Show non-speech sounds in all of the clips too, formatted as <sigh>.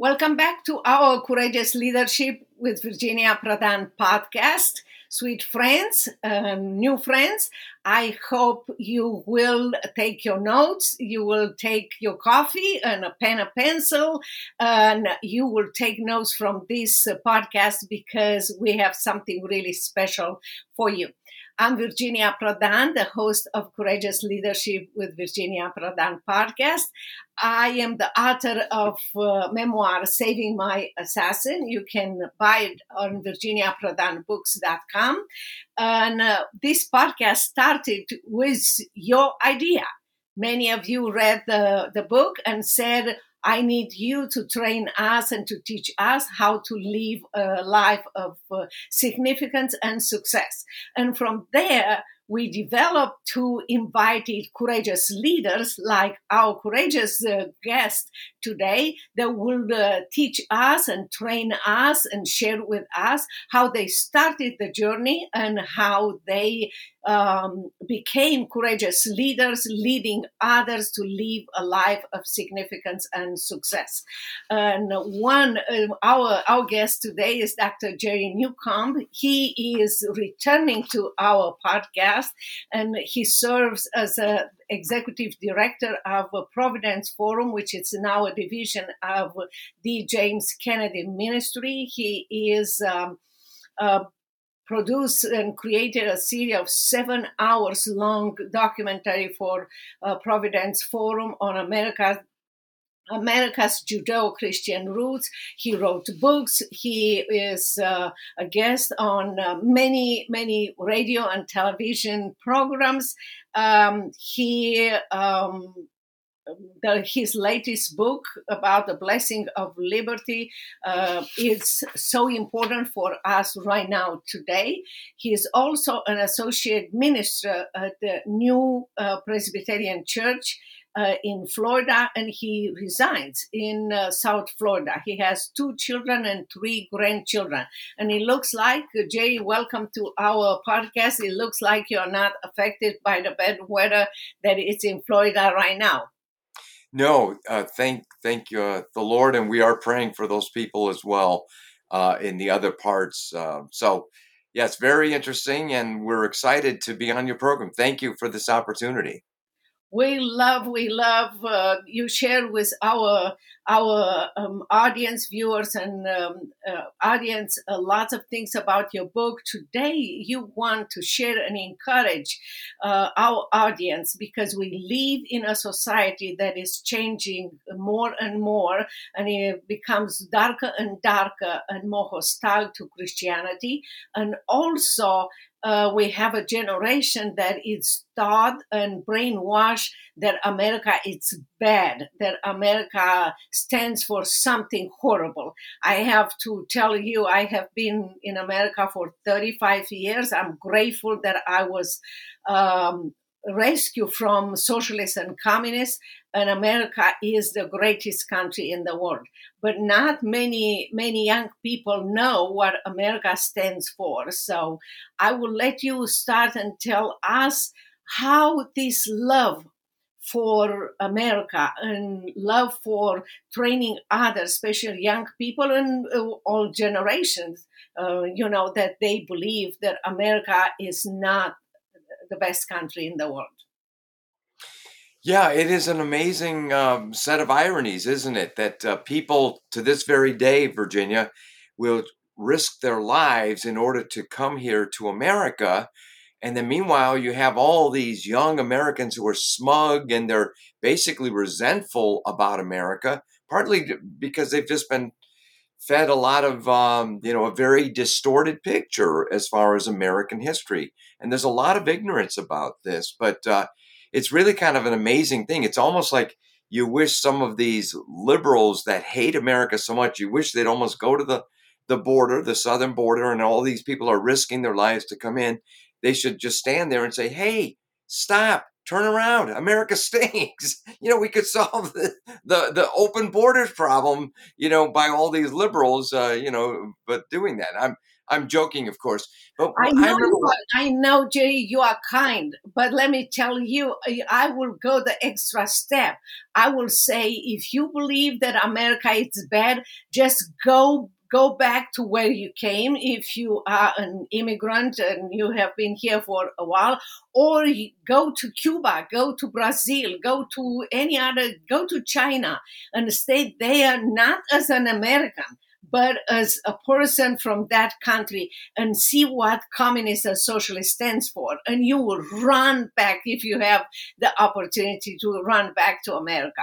Welcome back to our Courageous Leadership with Virginia Prodan podcast. Sweet friends, uh, new friends, I hope you will take your notes, you will take your coffee and a pen and pencil, and you will take notes from this podcast because we have something really special for you. I'm Virginia Prodan, the host of Courageous Leadership with Virginia Prodan podcast. I am the author of uh, memoir Saving My Assassin. You can buy it on virginiaprodanbooks.com. And uh, this podcast started with your idea. Many of you read the, the book and said, I need you to train us and to teach us how to live a life of uh, significance and success. And from there, we developed two invited courageous leaders like our courageous uh, guest today that will uh, teach us and train us and share with us how they started the journey and how they um, became courageous leaders, leading others to live a life of significance and success. And one, uh, our our guest today is Dr. Jerry Newcombe. He is returning to our podcast, and he serves as a executive director of Providence Forum, which is now a division of D. James Kennedy Ministry. He is um, produced and created a series of seven hours long documentary for uh, Providence Forum on America. America's Judeo Christian roots. He wrote books. He is uh, a guest on uh, many, many radio and television programs. Um, he um, the, his latest book about the blessing of liberty uh, is so important for us right now today. He is also an associate minister at the New uh, Presbyterian Church. Uh, in Florida, and he resides in uh, South Florida. He has two children and three grandchildren. And it looks like, Jay, welcome to our podcast. It looks like you're not affected by the bad weather that is in Florida right now. No, uh, thank thank you, uh, the Lord, and we are praying for those people as well uh, in the other parts. Uh, so, yes, very interesting, and we're excited to be on your program. Thank you for this opportunity we love we love uh, you share with our our um, audience viewers and um, uh, audience a lot of things about your book. Today you want to share and encourage uh, our audience because we live in a society that is changing more and more and it becomes darker and darker and more hostile to christianity. And also uh, we have a generation that is taught and brainwashed that America is bad, that America stands for something horrible. I have to tell you, I have been in America for 35 years. I'm grateful that I was um, rescued from socialists and communists and America is the greatest country in the world. But not many many young people know what America stands for. So I will let you start and tell us how this love for America and love for training others, especially young people and uh, all generations, uh, you know, that they believe that America is not the best country in the world. Yeah, it is an amazing um, set of ironies, isn't it? That uh, people to this very day, Virginia, will risk their lives in order to come here to America. And then meanwhile, you have all these young Americans who are smug and they're basically resentful about America, partly because they've just been fed a lot of, um, you know, a very distorted picture as far as American history. And there's a lot of ignorance about this. But uh, it's really kind of an amazing thing. It's almost like you wish some of these liberals that hate America so much, you wish they'd almost go to the, the border, the southern border, and all these people are risking their lives to come in. They should just stand there and say, hey, stop, turn around. America <laughs> stinks. You know, we could solve the, the, the open borders problem, you know, by all these liberals, uh, you know, but doing that. I'm, I'm joking, of course. But I know, I, you are, I know, Jay, you are kind. But let me tell you, I will go the extra step. I will say, if you believe that America is bad, just go go back to where you came if you are an immigrant and you have been here for a while or go to cuba go to brazil go to any other go to china and stay there not as an american but as a person from that country and see what communist and socialist stands for. And you will run back if you have the opportunity to run back to america.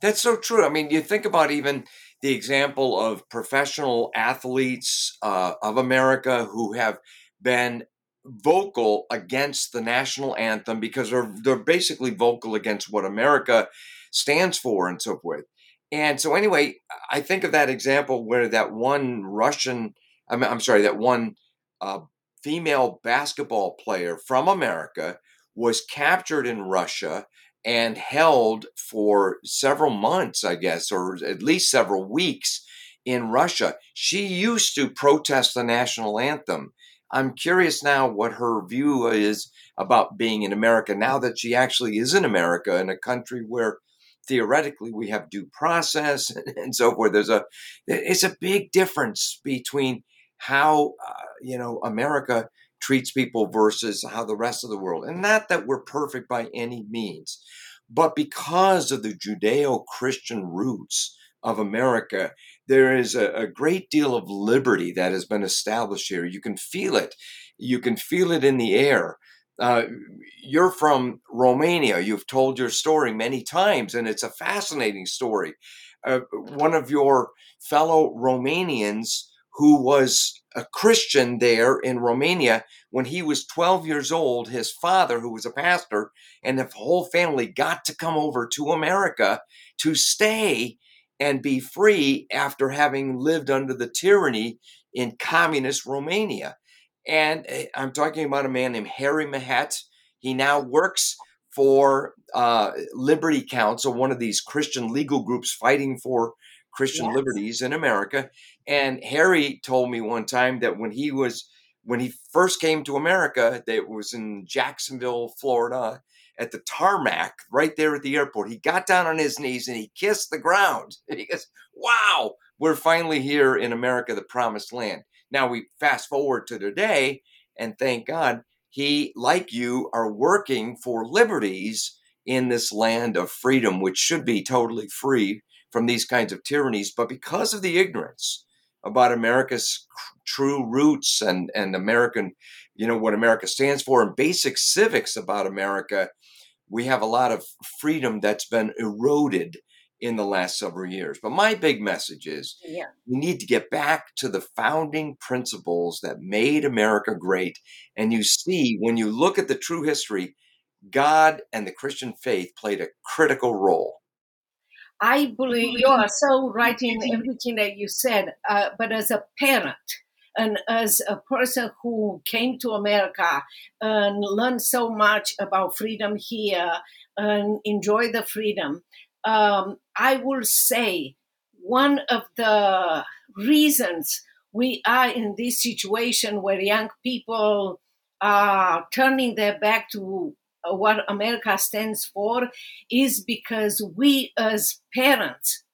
That's so true. I mean you think about even the example of professional athletes uh, of America who have been vocal against the national anthem because they're they're basically vocal against what America stands for and so forth. And so anyway, I think of that example where that one Russian, I'm, I'm sorry, that one uh, female basketball player from America was captured in Russia and held for several months, I guess, or at least several weeks in Russia. She used to protest the national anthem. I'm curious now what her view is about being in America now that she actually is in America in a country where theoretically we have due process <laughs> and, so forth. There's a it's a big difference between how uh, you know America treats people versus how the rest of the world. And not that we're perfect by any means, but because of the Judeo Christian roots of America, there is a, a, great deal of liberty that has been established here. You can feel it, you can feel it in the air. Uh, you're from Romania. You've told your story many times, and it's a fascinating story. Uh, one of your fellow Romanians who was a Christian there in Romania. When he was 12 years old, his father, who was a pastor, and the whole family got to come over to America to stay and be free after having lived under the tyranny in communist Romania. And eh, I'm talking about a man named Harry Mihet. He now works for uh, Liberty Counsel, one of these Christian legal groups fighting for Christian yes. liberties in America. And Harry told me one time that when he was when he first came to America, that was in Jacksonville, Florida, at the tarmac right there at the airport. He got down on his knees and he kissed the ground. <laughs> And he goes, Wow, we're finally here in America, the promised land. Now we fast forward to today, and thank God he, like you, are working for liberties in this land of freedom, which should be totally free from these kinds of tyrannies. But because of the ignorance about America's true roots and, and American, you know, what America stands for and basic civics about America, we have a lot of freedom that's been eroded in the last several years. But my big message is yeah. we need to get back to the founding principles that made America great. And you see, when you look at the true history, God and the Christian faith played a critical role. I believe you are so right in everything that you said, uh, but as a parent and as a person who came to America and learned so much about freedom here and enjoy the freedom, um, I will say one of the reasons we are in this situation where young people are turning their back to what America stands for is because we as parents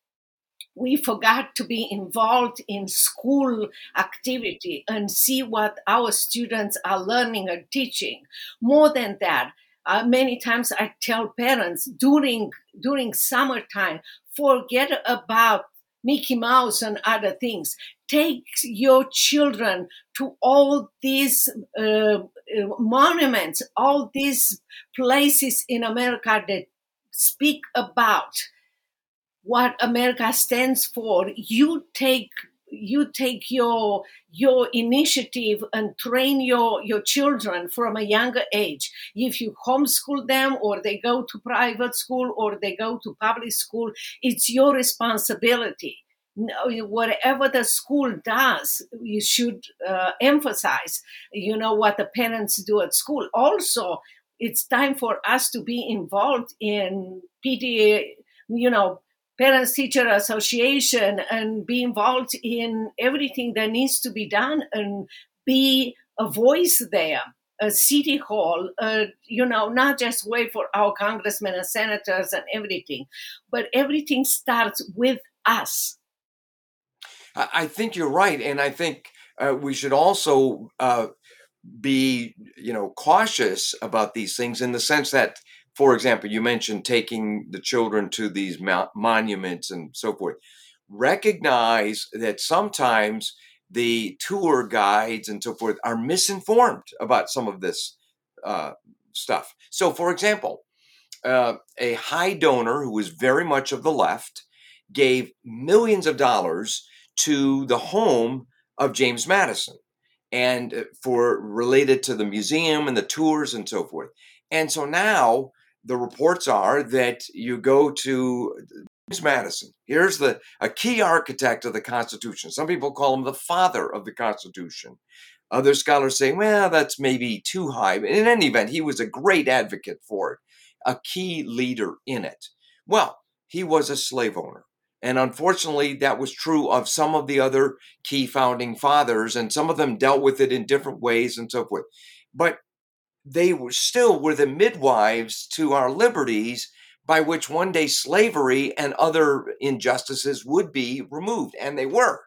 we forgot to be involved in school activity and see what our students are learning and teaching. More than that, uh, many times I tell parents during during summertime, forget about Mickey Mouse and other things. Take your children to all these uh, uh, monuments, all these places in America that speak about what America stands for. You take you take your your initiative and train your your children from a younger age if you homeschool them or they go to private school or they go to public school it's your responsibility whatever the school does you should uh, emphasize you know what the parents do at school. Also it's time for us to be involved in pta you know parents teacher association and be involved in everything that needs to be done and be a voice there a city hall uh, you know not just wait for our congressmen and senators and everything but everything starts with us i think you're right and i think uh, we should also uh, be you know cautious about these things in the sense that for example you mentioned taking the children to these mo- monuments and so forth. Recognize that sometimes the tour guides and so forth are misinformed about some of this uh, stuff. So for example uh, a high donor who was very much of the left gave millions of dollars to the home of james madison and uh, for related to the museum and the tours and so forth. And so now the reports are that you go to James Madison. Here's the a key architect of the Constitution. Some people call him the father of the Constitution. Other scholars say, well, that's maybe too high. But in any event, he was a great advocate for it, a key leader in it. Well, he was a slave owner. And unfortunately, that was true of some of the other key founding fathers, and some of them dealt with it in different ways and so forth. But they were still were the midwives to our liberties by which one day slavery and other injustices would be removed, and they were.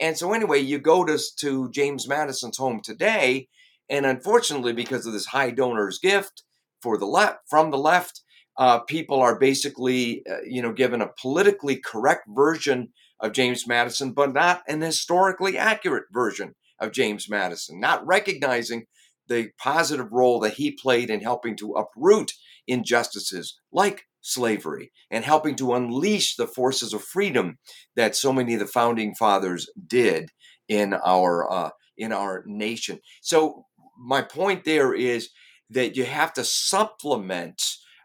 And so, anyway, you go to, to James Madison's home today, and unfortunately, because of this high donor's gift for the left from the left, uh, people are basically, uh, you know, given a politically correct version of James Madison, but not an historically accurate version of James Madison, not recognizing the positive role that he played in helping to uproot injustices like slavery and helping to unleash the forces of freedom that so many of the founding fathers did in our uh, in our nation. So my point there is that you have to supplement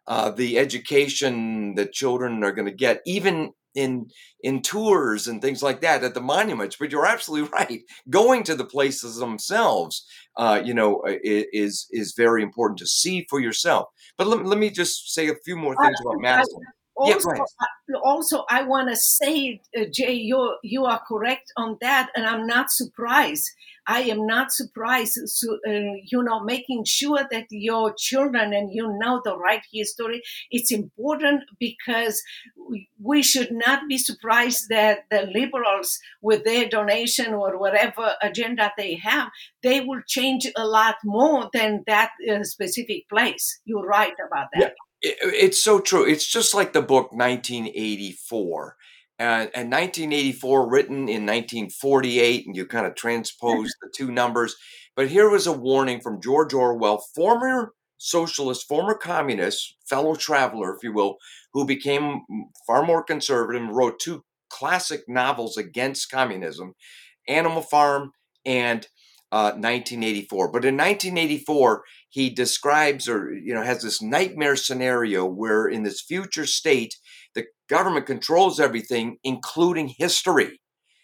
uh, the education that children are going to get, even in in tours and things like that at the monuments. But you're absolutely <laughs> right. Going to the places themselves, uh, you know, is is very important to see for yourself. But let, let me just say a few more things about Madison. Also, yeah, also, I want to say, uh, Jay, you you are correct on that, and I'm not surprised I am not surprised, so, uh, you know, making sure that your children and you know the right history. It's important because we should not be surprised that the liberals, with their donation or whatever agenda they have, they will change a lot more than that uh, specific place. You're right about that. Yeah it's so true. It's just like the book 1984 and, and 1984 written in 1948 and you kind of transpose the two numbers. But here was a warning from george orwell former socialist former communist fellow traveler if you will who became far more conservative and wrote two classic novels against communism animal farm and uh, 1984 but in 1984 he describes or you know has this nightmare scenario where in this future state government controls everything, including history.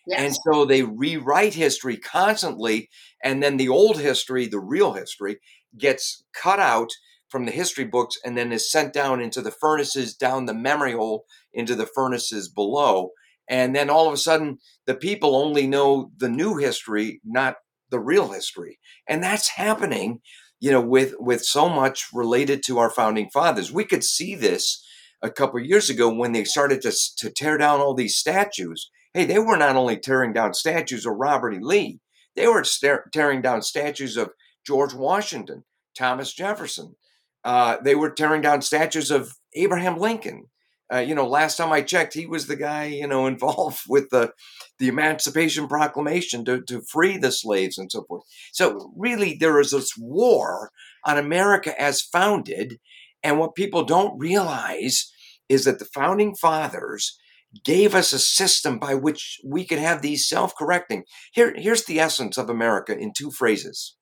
Yes. And so they rewrite history constantly. And then the old history, the real history, gets cut out from the history books and then is sent down into the furnaces, down the memory hole into the furnaces below. And then all of a sudden, the people only know the new history, not the real history. And that's happening, you know, with, with so much related to our founding fathers. We could see this a couple years ago when they started to, to tear down all these statues. Hey, they were not only tearing down statues of Robert E. Lee, they were tearing down statues of George Washington, Thomas Jefferson. Uh, they were tearing down statues of Abraham Lincoln. Uh, you know, last time I checked, he was the guy, you know, <laughs> involved with the the Emancipation Proclamation to, to free the slaves and so forth. So really, there is this war on America as founded, and what people don't realize is that the founding fathers gave us a system by which we could have these self correcting. Here, here's the essence of America in two phrases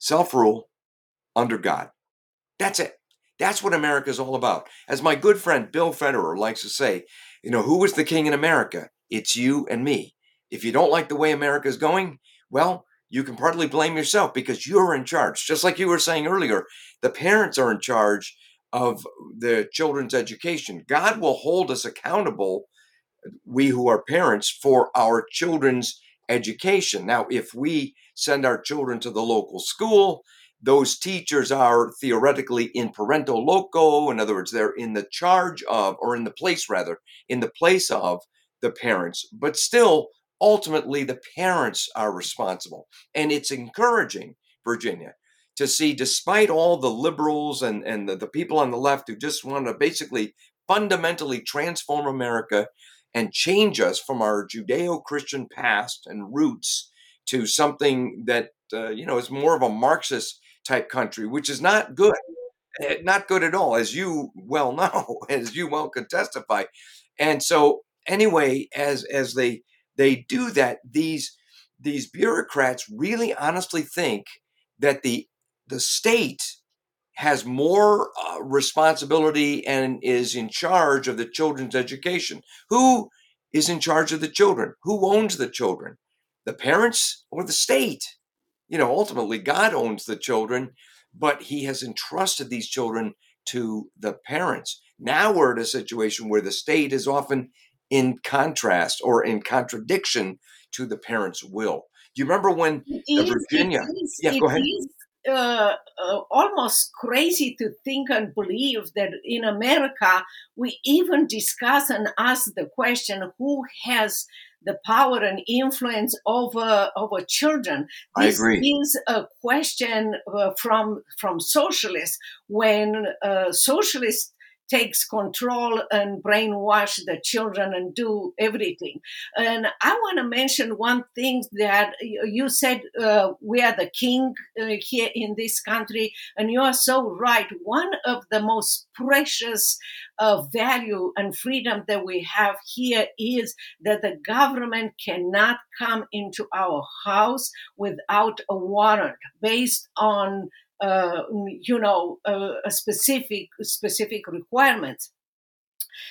self rule under God. That's it. That's what America is all about. As my good friend Bill Federer likes to say, you know, who is the king in America? It's you and me. If you don't like the way America is going, well, you can partly blame yourself because you're in charge. Just like you were saying earlier, the parents are in charge of the children's education. God will hold us accountable, we who are parents, for our children's education. Now, if we send our children to the local school, those teachers are theoretically in parental loco. In other words, they're in the charge of, or in the place rather, in the place of the parents. But still, ultimately, the parents are responsible. And it's encouraging, Virginia, to see, despite all the liberals and, and the, the people on the left who just want to basically fundamentally transform America and change us from our Judeo Christian past and roots to something that, uh, you know, is more of a Marxist type country, which is not good. Eh, not good at all, as you well <laughs> know, as you well could testify. And so, anyway, as as they they do that, these these bureaucrats really honestly think that the the state has more uh, responsibility and is in charge of the children's education. Who is in charge of the children? Who owns the children? The parents or the state? You know, ultimately, God owns the children, but He has entrusted these children to the parents. Now we're in a situation where the state is often in contrast or in contradiction to the parents' will. Do you remember when Virginia? yeah, go ahead. Is, uh, uh, almost crazy to think and believe that in America we even discuss and ask the question who has the power and influence over over children. This is a question uh, from from socialists when uh, socialists takes control and brainwash the children and do everything. And I want to mention one thing that you said uh, we are the king uh, here in this country, and you are so right. One of the most precious uh, value and freedom that we have here is that the government cannot come into our house without a warrant based on uh, you know, uh, a specific specific requirements.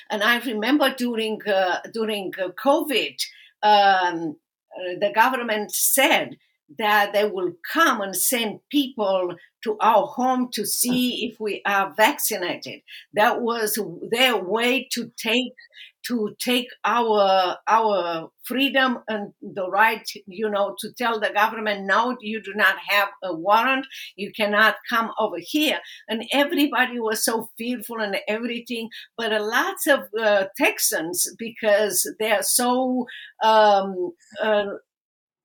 And I remember during uh, during uh, COVID, um, uh, the government said that they will come and send people to our home to see if we are vaccinated. That was their way to take to take our our freedom and the right you know to tell the government no you do not have a warrant. You cannot come over here. And everybody was so fearful and everything but a lots of uh, texans because they're so um, uh,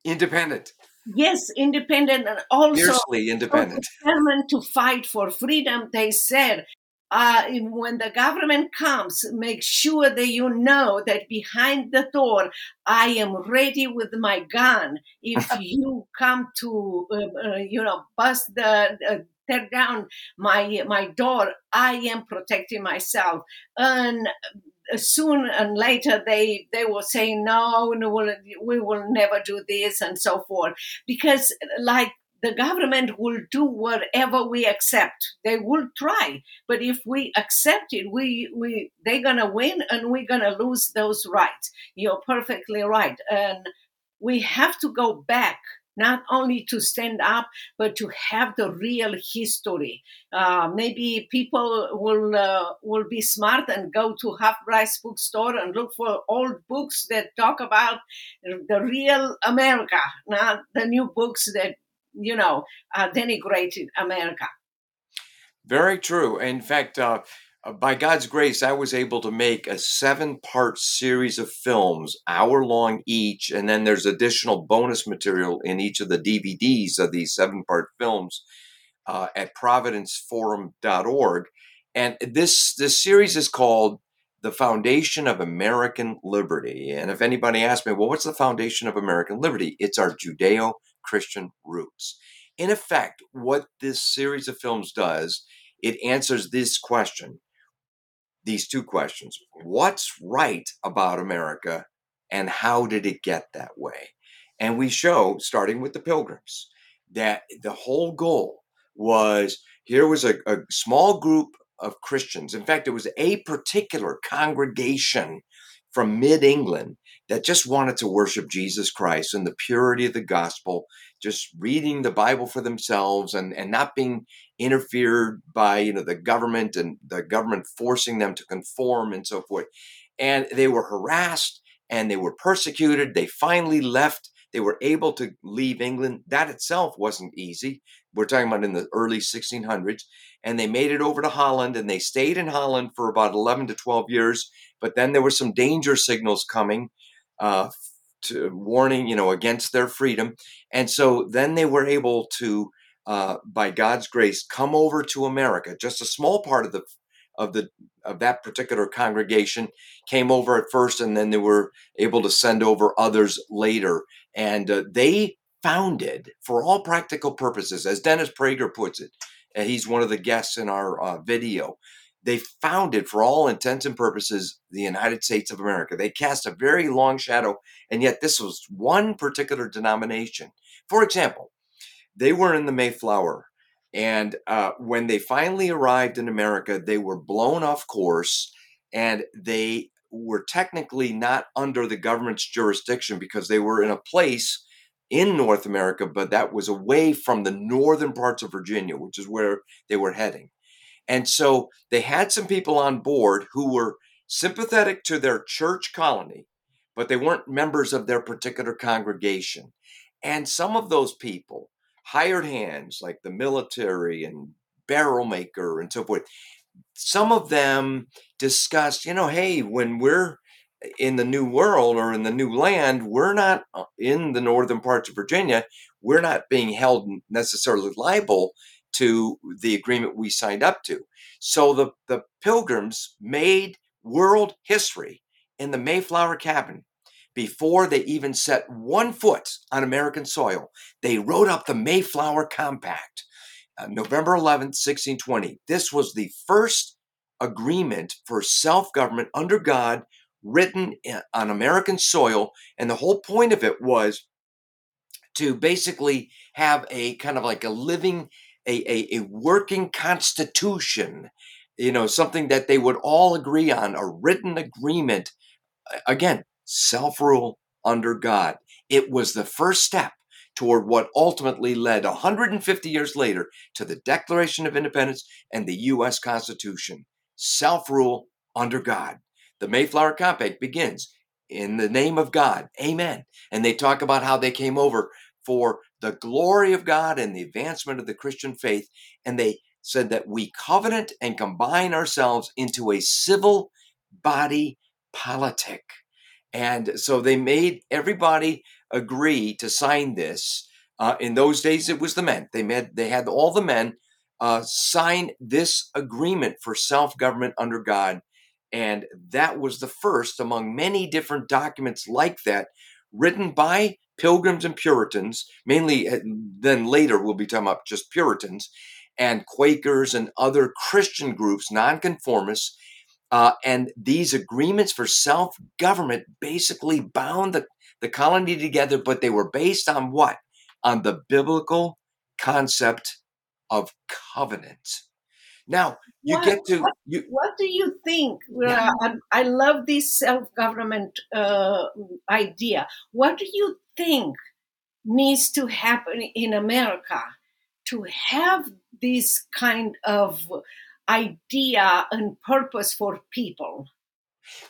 independent yes independent and also fiercely independent determined to fight for freedom they said uh, when the government comes, make sure that you know that behind the door, I am ready with my gun. If <laughs> you come to, uh, uh, you know, bust the, uh, tear down my my door, I am protecting myself. And soon and later they they will say no, no we will never do this and so forth because like the government will do whatever we accept. They will try, but if we accept it, we we they're gonna win and we're gonna lose those rights. You're perfectly right, and we have to go back not only to stand up but to have the real history uh, maybe people will uh, will be smart and go to half price bookstore and look for old books that talk about the real america not the new books that you know, uh, denigrated America. Very true. In fact, uh, by God's grace, I was able to make a seven part series of films, hour long each, and then there's additional bonus material in each of the DVDs of these seven part films uh, at providenceforum.org. And this, this series is called The Foundation of American Liberty. And if anybody asks me, well, what's the foundation of American liberty? It's our Judeo Christian roots. In effect, what this series of films does, it answers this question, these two questions. What's right about America and how did it get that way? And we show, starting with the pilgrims, that the whole goal was here was a, a small group of Christians. In fact, it was a particular congregation from mid England that just wanted to worship Jesus Christ and the purity of the gospel, just reading the Bible for themselves and, and not being interfered by you know the government and the government forcing them to conform and so forth. And they were harassed and they were persecuted. They finally left. They were able to leave England. That itself wasn't easy. We're talking about in the early 1600s. And they made it over to Holland and they stayed in Holland for about 11 to 12 years. But then there were some danger signals coming uh, to warning, you know, against their freedom. And so then they were able to, uh, by God's grace, come over to America. Just a small part of the of the of that particular congregation came over at first, and then they were able to send over others later. And uh, they founded, for all practical purposes, as Dennis Prager puts it, and he's one of the guests in our uh, video they founded, for all intents and purposes, the United States of America. They cast a very long shadow, and yet this was one particular denomination. For example, they were in the Mayflower, and uh, when they finally arrived in America, they were blown off course, and they were technically not under the government's jurisdiction because they were in a place in North America, but that was away from the northern parts of Virginia, which is where they were heading. And so they had some people on board who were sympathetic to their church colony, but they weren't members of their particular congregation. And some of those people, hired hands like the military and barrel maker and so forth, some of them discussed, you know, hey, when we're in the new world or in the new land, we're not uh, in the northern parts of Virginia. We're not being held necessarily liable to the agreement we signed up to. So the, the pilgrims made world history in the Mayflower cabin before they even set one foot on American soil. They wrote up the Mayflower Compact, uh, November 11th, 1620. This was the first agreement for self government under God written on American soil. And the whole point of it was to basically have a kind of like a living a, a, a working constitution, you know, something that they would all agree on, a written agreement. Again, self rule under God. It was the first step toward what ultimately led 150 years later to the Declaration of Independence and the U.S. Constitution. Self rule under God. The Mayflower Compact begins in the name of God. Amen. And they talk about how they came over for the glory of God and the advancement of the Christian faith. And they said that we covenant and combine ourselves into a civil body politic. And so they made everybody agree to sign this. Uh, in those days, it was the men. They made they had all the men uh, sign this agreement for self government under God, and that was the first among many different documents like that written by Pilgrims and Puritans, mainly uh, then later we'll be talking about just Puritans, and Quakers and other Christian groups, nonconformists. Uh, and these agreements for self government basically bound the, the colony together, but they were based on what? On the biblical concept of covenant. Now you what, get to what, you. What do you think? Yeah. I, I, love this self-government uh, idea. What do you think needs to happen in America to have this kind of idea and purpose for people?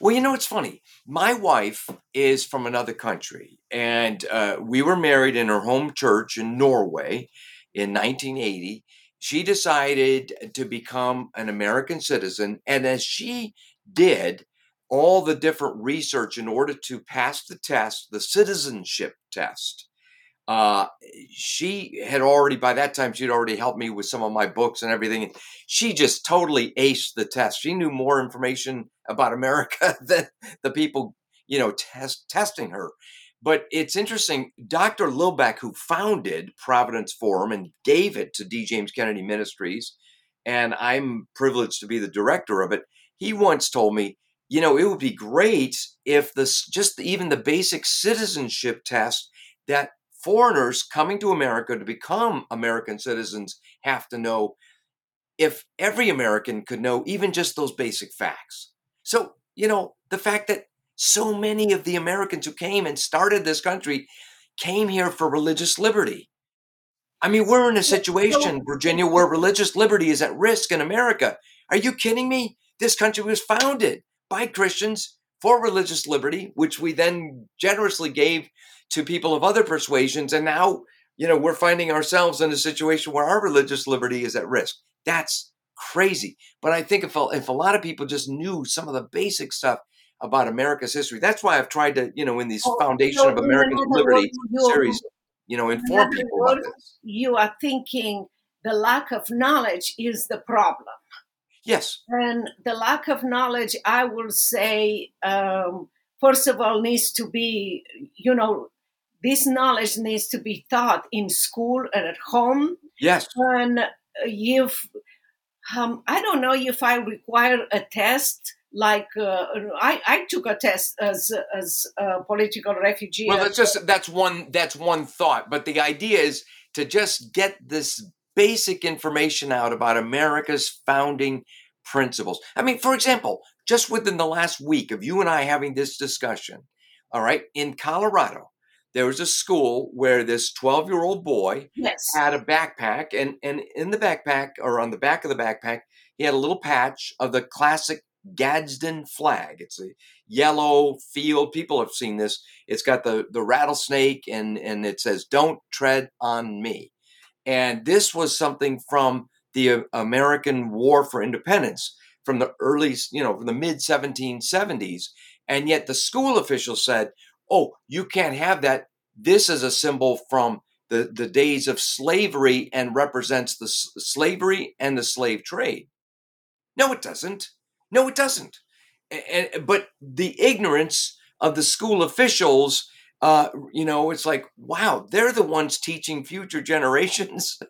Well, you know, it's funny. My wife is from another country, and uh, we were married in her home church in Norway in 1980 she decided to become an American citizen. And as she did all the different research in order to pass the test, the citizenship test, uh, she had already, by that time, she'd already helped me with some of my books and everything. She just totally aced the test. She knew more information about America <laughs> than the people, you know, test, testing her. But it's interesting, Dr. Lillback, who founded Providence Forum and gave it to D. James Kennedy Ministries, and I'm privileged to be the director of it, he once told me, you know, it would be great if this just even the basic citizenship test that foreigners coming to America to become American citizens have to know if every American could know even just those basic facts. So, you know, the fact that so many of the Americans who came and started this country came here for religious liberty. I mean, we're in a situation, Virginia, where religious liberty is at risk in America. Are you kidding me? This country was founded by Christians for religious liberty, which we then generously gave to people of other persuasions. And now, you know, we're finding ourselves in a situation where our religious liberty is at risk. That's crazy. But I think if a, if a lot of people just knew some of the basic stuff about America's history, that's why I've tried to, you know, in these oh, Foundation so of American Liberty series, you know, inform people about this. You are thinking the lack of knowledge is the problem. Yes. And the lack of knowledge, I will say, um, first of all, needs to be, you know, this knowledge needs to be taught in school and at home. Yes. And if, um, I don't know if I require a test like uh, I, I took a test as as a political refugee. Well, that's just that's one that's one thought, but the idea is to just get this basic information out about America's founding principles. I mean, for example, just within the last week of you and I having this discussion, all right, in Colorado, there was a school where this 12 year old boy yes. had a backpack, and, and in the backpack, or on the back of the backpack, he had a little patch of the classic Gadsden flag. It's a yellow field. People have seen this. It's got the, the rattlesnake, and, and it says, Don't tread on me. And this was something from the uh, American War for Independence from the early, you know, from the mid 1770s. And yet the school officials said, oh, you can't have that. This is a symbol from the, the days of slavery and represents the s- slavery and the slave trade. No, it doesn't. No, it doesn't. And but the ignorance of the school officials uh, you know, it's like, wow, they're the ones teaching future generations. <laughs>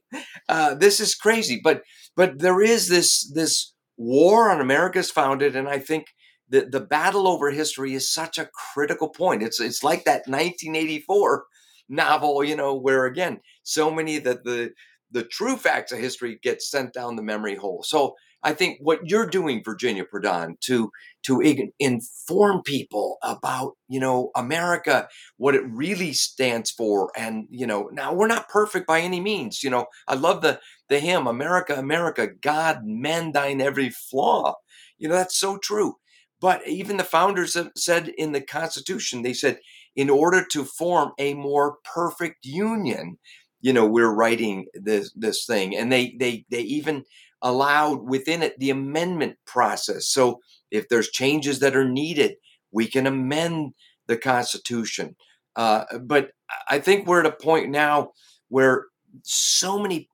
Uh, this is crazy, but but there is this this war on America's founded, and I think the the battle over history is such a critical point. It's it's like that 1984 novel, you know, where again, so many that the the true facts of history get sent down the memory hole. So I think what you're doing, Virginia Prodan, to to inform people about you know America, what it really stands for, and you know now we're not perfect by any means. You know I love the the hymn America, America, God mend thine every flaw. You know that's so true. But even the founders said in the Constitution, they said in order to form a more perfect union, you know we're writing this this thing, and they they they even allowed within it the amendment process. So if there's changes that are needed, we can amend the Constitution. Uh, but I think we're at a point now where so many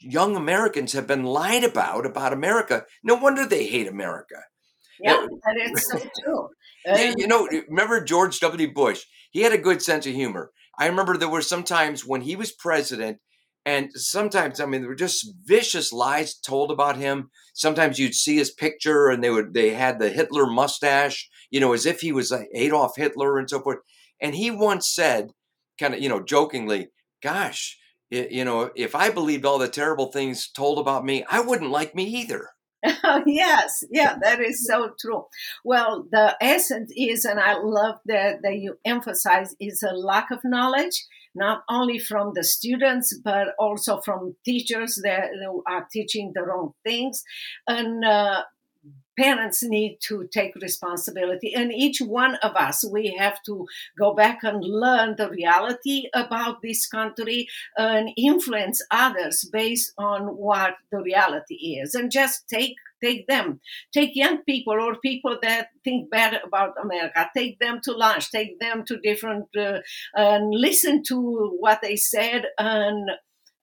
young Americans have been lied about about America. No wonder they hate America. Yeah, that is so <laughs> true. yeah, you know, remember George W. Bush? He had a good sense of humor. I remember there were some times when he was president and sometimes, I mean, there were just vicious lies told about him. Sometimes you'd see his picture, and they would they had the Hitler mustache, you know, as if he was like Adolf Hitler and so forth. And he once said, kind of, you know, jokingly, "Gosh, it, you know, if I believed all the terrible things told about me, I wouldn't like me either." <laughs> Oh, yes, yeah, that is so true. Well, the essence is, and I love that that you emphasize, is a lack of knowledge not only from the students but also from teachers that are teaching the wrong things. And uh, parents need to take responsibility. And each one of us we have to go back and learn the reality about this country and influence others based on what the reality is. And just take take them. Take young people or people that think bad about america. Take them to lunch. Take them to different uh, and listen to what they said and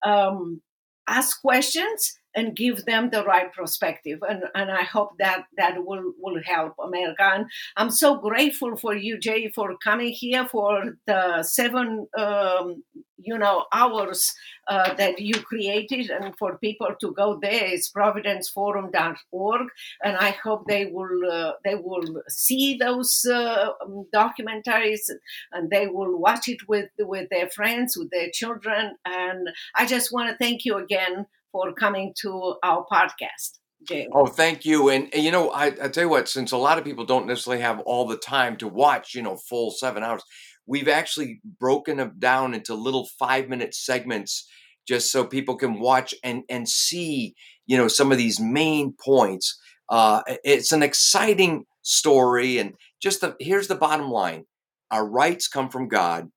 um, ask questions and give them the right perspective. And, and i hope that that will will help america. And i'm so grateful for you jay for coming here for the seven um, you know hours uh, that you created. And for people to go there it's providenceforum.org and i hope they will uh, they will see those uh, um, documentaries and they will watch it with with their friends with their children. And i just want to thank you again for coming to our podcast. Jay. Oh, thank you. And, and you know, I, I tell you what, since a lot of people don't necessarily have all the time to watch, you know, full seven hours, we've actually broken them down into little five minute segments just so people can watch and and see you know some of these main points. Uh, it's an exciting story, and just the here's the bottom line: our rights come from God.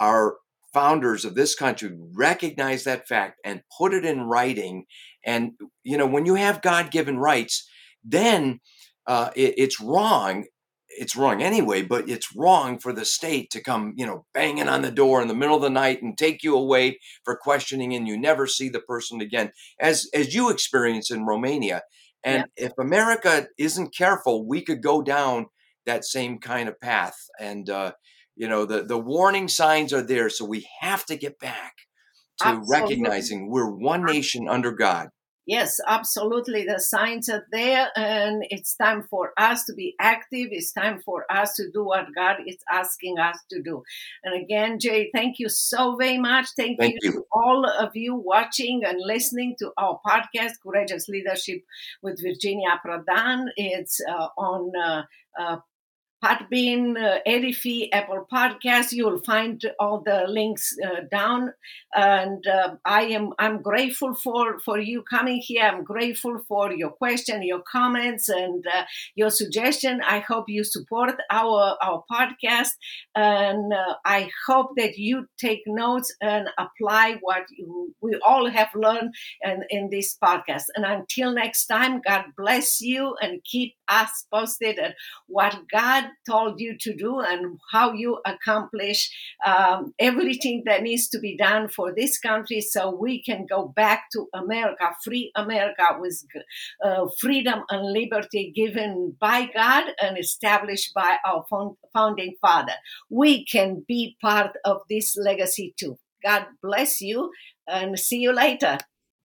Our founders of this country recognize that fact and put it in writing. And you know, when you have God-given rights, then uh, it, it's wrong it's wrong anyway, but it's wrong for the state to come, you know, banging on the door in the middle of the night and take you away for questioning and you never see the person again, as as you experience in Romania. And yeah. if America isn't careful, we could go down that same kind of path. And uh, you know, the the warning signs are there, so we have to get back to Absolutely. recognizing we're one nation under God. Yes, absolutely. The signs are there, and it's time for us to be active. It's time for us to do what God is asking us to do. And again, Jay, thank you so very much. Thank, thank you, you, to all of you watching and listening to our podcast, Courageous Leadership with Virginia Prodan. It's uh, on uh, uh, Podbean, uh, Edify, Apple Podcasts. You will find all the links uh, down. And uh, I am I'm grateful for for you coming here. I'm grateful for your question, your comments, and uh, your suggestion. I hope you support our our podcast, and uh, I hope that you take notes and apply what you, we all have learned in, in this podcast. And until next time, God bless you and keep us posted on what God told you to do and how you accomplish um, everything that needs to be done for this country so we can go back to America, free America with uh, freedom and liberty given by God and established by our founding father. We can be part of this legacy too. God bless you and see you later.